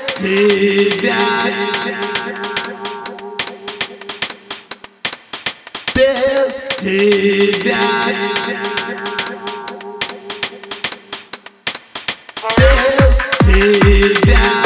Stay down. Stay down. Stay down.